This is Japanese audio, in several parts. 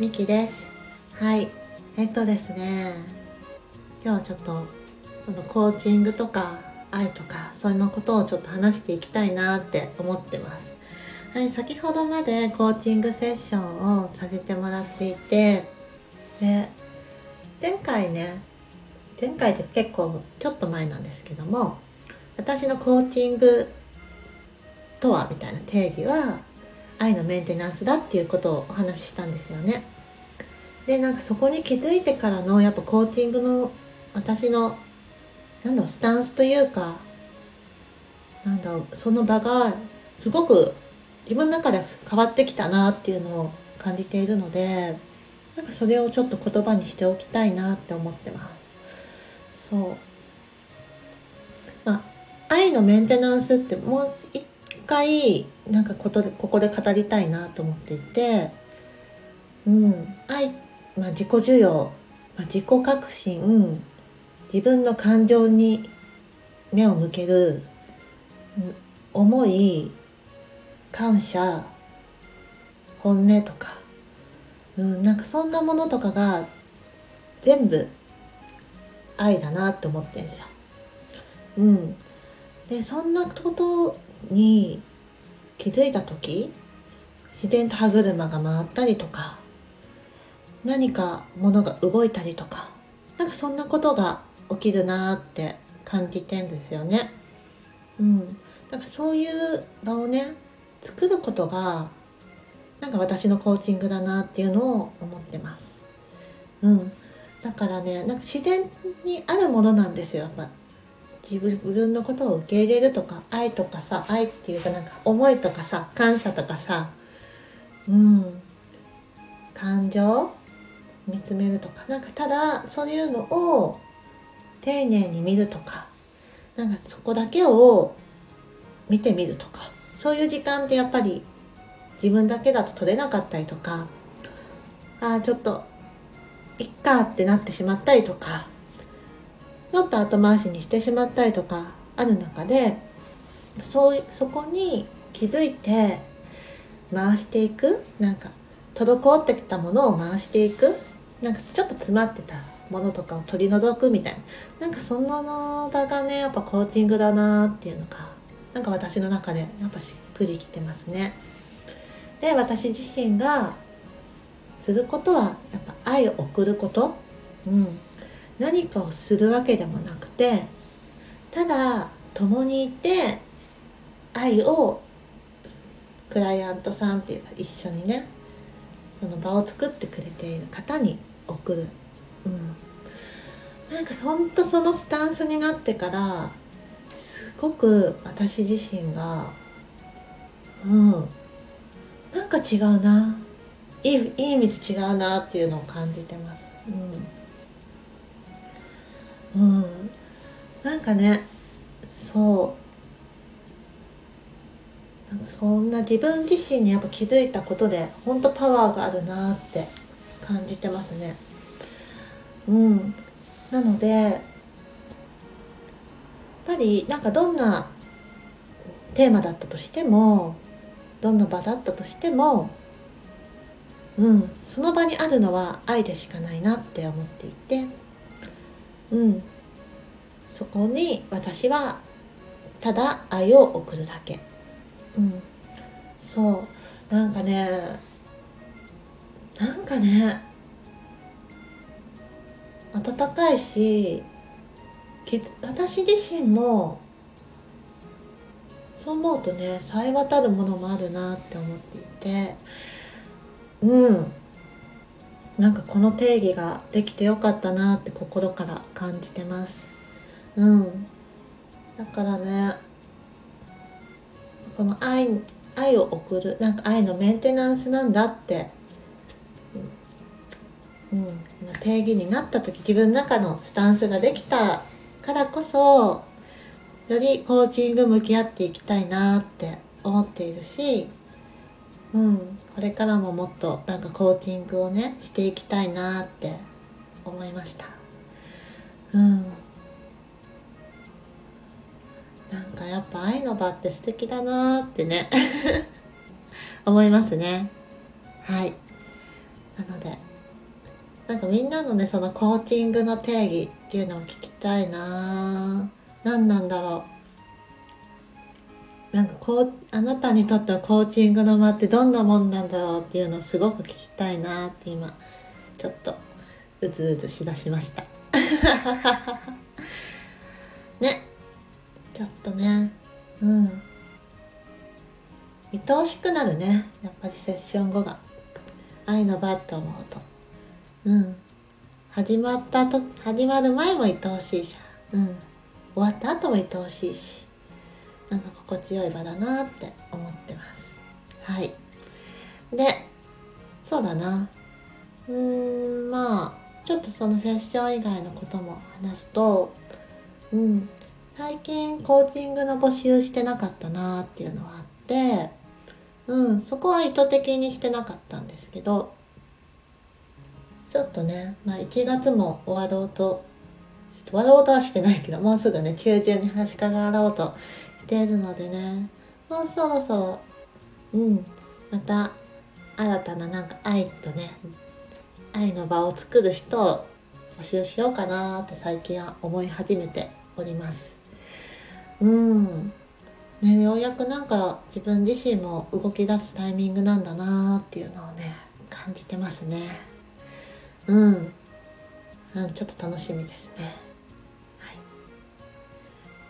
みきです。はい。えっとですね。今日はちょっとこのコーチングとか愛とかそういうことをちょっと話していきたいなって思ってます。はい。先ほどまでコーチングセッションをさせてもらっていてで前回ね前回って結構ちょっと前なんですけども私のコーチングとはみたいな定義は愛のメンテナンスだっていうことをお話ししたんですよね。でなんかそこに気づいてからのやっぱコーチングの私のなんだろうスタンスというかなんだろうその場がすごく自分の中で変わってきたなっていうのを感じているのでなんかそれをちょっと言葉にしておきたいなって思ってます。そうまあ愛のメンテナンスってもう一回なんかことここで語りたいなと思っていてうん愛、まあ、自己需要、まあ、自己革新自分の感情に目を向ける、思い感謝本音とか、うん、なんかそんなものとかが全部愛だなって思ってんですよ。うん、でそんなことに気づいた時自然と歯車が回ったりとか何か物が動いたりとかなんかそんなことが起きるなって感じてんですよね。うん。なんかそういう場をね作ることがなんか私のコーチングだなっていうのを思ってます。うん。だからねなんか自然にあるものなんですよやっぱ自分のことを受け入れるとか愛とかさ愛っていうかなんか思いとかさ感謝とかさうん感情見つめるとか。なんかただそういうのを丁寧に見るとか。なんかそこだけを見てみるとか。そういう時間ってやっぱり自分だけだと取れなかったりとか。ああちょっといっかってなってしまったりとか。ちょっと後回しにしてしまったりとかある中でそうそこに気づいて回していく。なんか滞ってきたものを回していく。なんかちょっと詰まってたものとかを取り除くみたいな。なんかその場がねやっぱコーチングだなっていうのがなんか私の中でやっぱしっくりきてますね。で私自身がすることはやっぱ愛を送ること。うん。何かをするわけでもなくてただ共にいて愛をクライアントさんっていうか一緒にねその場を作ってくれている方に送る、うん、なんかほんとそのスタンスになってからすごく私自身がうん。なんか違うな。いいいい意味で違うなっていうのを感じてます。うん。うん。なんかねそう。なんかそんな自分自身にやっぱ気づいたことで本当パワーがあるなって感じてますね。うん。なのでやっぱりなんかどんなテーマだったとしてもどんな場だったとしてもうん。その場にあるのは愛でしかないなって思っていてうん。そこに私はただ愛を送るだけ。うん。そう。なんかねなんかね温かいし私自身もそう思うとねさえ渡るものもあるなって思っていてうん。なんかこの定義ができてよかったなって心から感じてます。うん。だからねこの愛愛を送るなんか愛のメンテナンスなんだってうん、定義になった時自分の中のスタンスができたからこそよりコーチング向き合っていきたいなって思っているしうん、これからももっとなんかコーチングをねしていきたいなって思いました。うん。なんかやっぱ愛の場って素敵だなってね 思いますね。はい。なのでなんかみんなのねそのコーチングの定義っていうのを聞きたいな。何なんだろう。なんかこうあなたにとってはコーチングの間ってどんなもんなんだろうっていうのをすごく聞きたいなって今ちょっとうずうずしだしました。ね。ちょっとね。うん。愛おしくなるね。やっぱりセッション後が。愛の場って思うと。うん。始まったと始まる前も愛おしいしうん。終わった後も愛おしいしなんか心地よい場だなって思ってます。はい。でそうだな。うーんまあちょっとそのセッション以外のことも話すとうん。最近コーチングの募集してなかったなっていうのはあってうん。そこは意図的にしてなかったんですけどちょっとね、まあ、1月も終わろうと終わろうとはしてないけどもうすぐね中旬に端かがろうとしているのでねもうそろそろうんまた新たななんか愛とね愛の場を作る人を募集しようかなって最近は思い始めております。うん。ねようやくなんか自分自身も動き出すタイミングなんだなっていうのをね感じてますね。うん、うん、ちょっと楽しみですね。は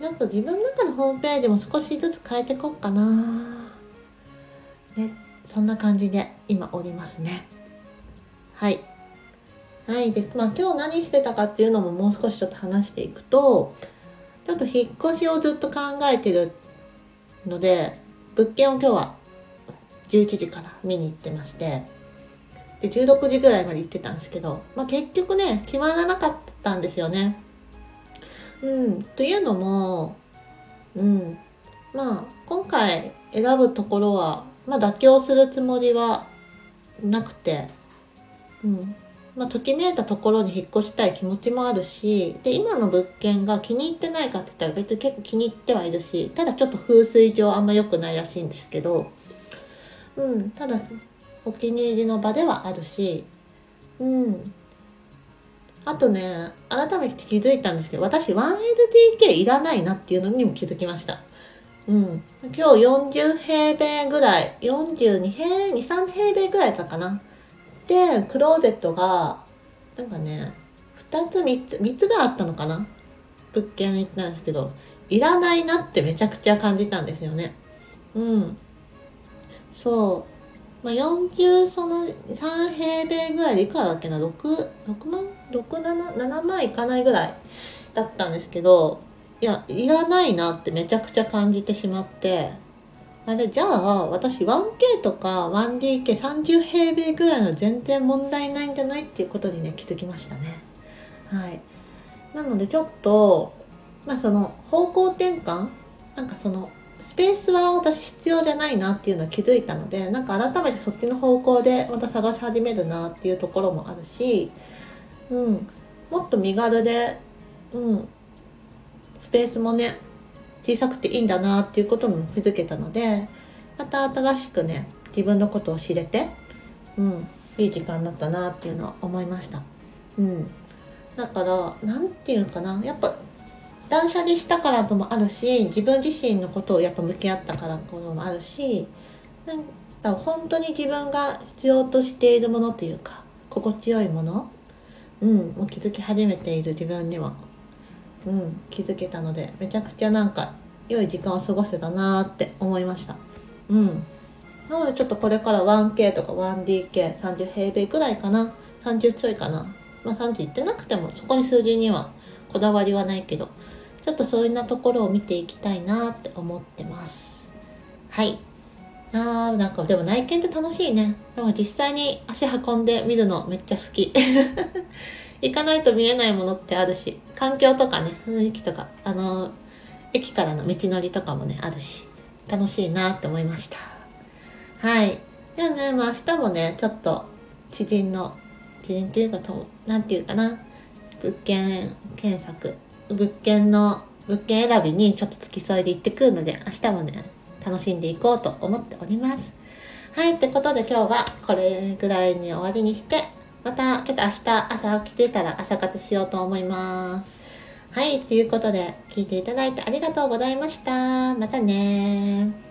い。なんか自分の中のホームページも少しずつ変えてこうかな。ねそんな感じで今おりますね。はい。はい。でまあ今日何してたかっていうのももう少しちょっと話していくとちょっと引っ越しをずっと考えてるので物件を今日は11時から見に行ってましてで16時ぐらいまで行ってたんですけど、まあ、結局ね決まらなかったんですよね。うん、というのも、うん、まあ今回選ぶところは、まあ、妥協するつもりはなくて、うん、まあ、ときめいたところに引っ越したい気持ちもあるしで今の物件が気に入ってないかって言ったら別に結構気に入ってはいるしただちょっと風水上あんま良くないらしいんですけど、うん、ただお気に入りの場ではあるし、うん、あとね改めて気づいたんですけど私 1LDK いらないなっていうのにも気づきました。うん、今日40平米ぐらい42平米23平米ぐらいだったかな。でクローゼットがなんかね2つ3つ3つがあったのかな。物件に行ったんですけどいらないなってめちゃくちゃ感じたんですよね。うん。そう。まあ40その3平米ぐらいでいくらだっけな？66万？67万いかないぐらいだったんですけどいやいらないなってめちゃくちゃ感じてしまって。あれじゃあ私 1K とか 1DK30 平米ぐらいの全然問題ないんじゃないっていうことにね気づきましたね。はい。なのでちょっとまあその方向転換？なんかそのスペースは私必要じゃないなっていうのは気づいたのでなんか改めてそっちの方向でまた探し始めるなっていうところもあるしうん。もっと身軽でうん。スペースもね小さくていいんだなっていうことも気づけたのでまた新しくね自分のことを知れてうん。いい時間だったなっていうのは思いました。うん。だから何て言うかな。やっぱ断捨離したからともあるし自分自身のことをやっぱ向き合ったからこともあるしなんか本当に自分が必要としているものというか心地よいものうんもう気づき始めている自分にはうん、気づけたのでめちゃくちゃなんか良い時間を過ごせたなーって思いました。うん。なのでちょっとこれから 1K とか 1DK30 平米ぐらいかな30ちょいかな。まあ30いってなくてもそこに数字にはこだわりはないけどちょっとそういうなところを見ていきたいなって思ってます。はい。あーなんかでも内見って楽しいね。でも実際に足運んで見るのめっちゃ好き。行かないと見えないものってあるし環境とかね雰囲気とかあの駅からの道のりとかもねあるし楽しいなって思いました。はい。でもね、まあ、明日もねちょっと知人の知人っていうかと何て言うかな物件検索物件の物件選びにちょっと付き添いで行ってくるので明日もね楽しんでいこうと思っております。はいってことで今日はこれぐらいに終わりにしてまたちょっと明日朝起きてたら朝活しようと思います。はいということで聞いていただいてありがとうございました。またね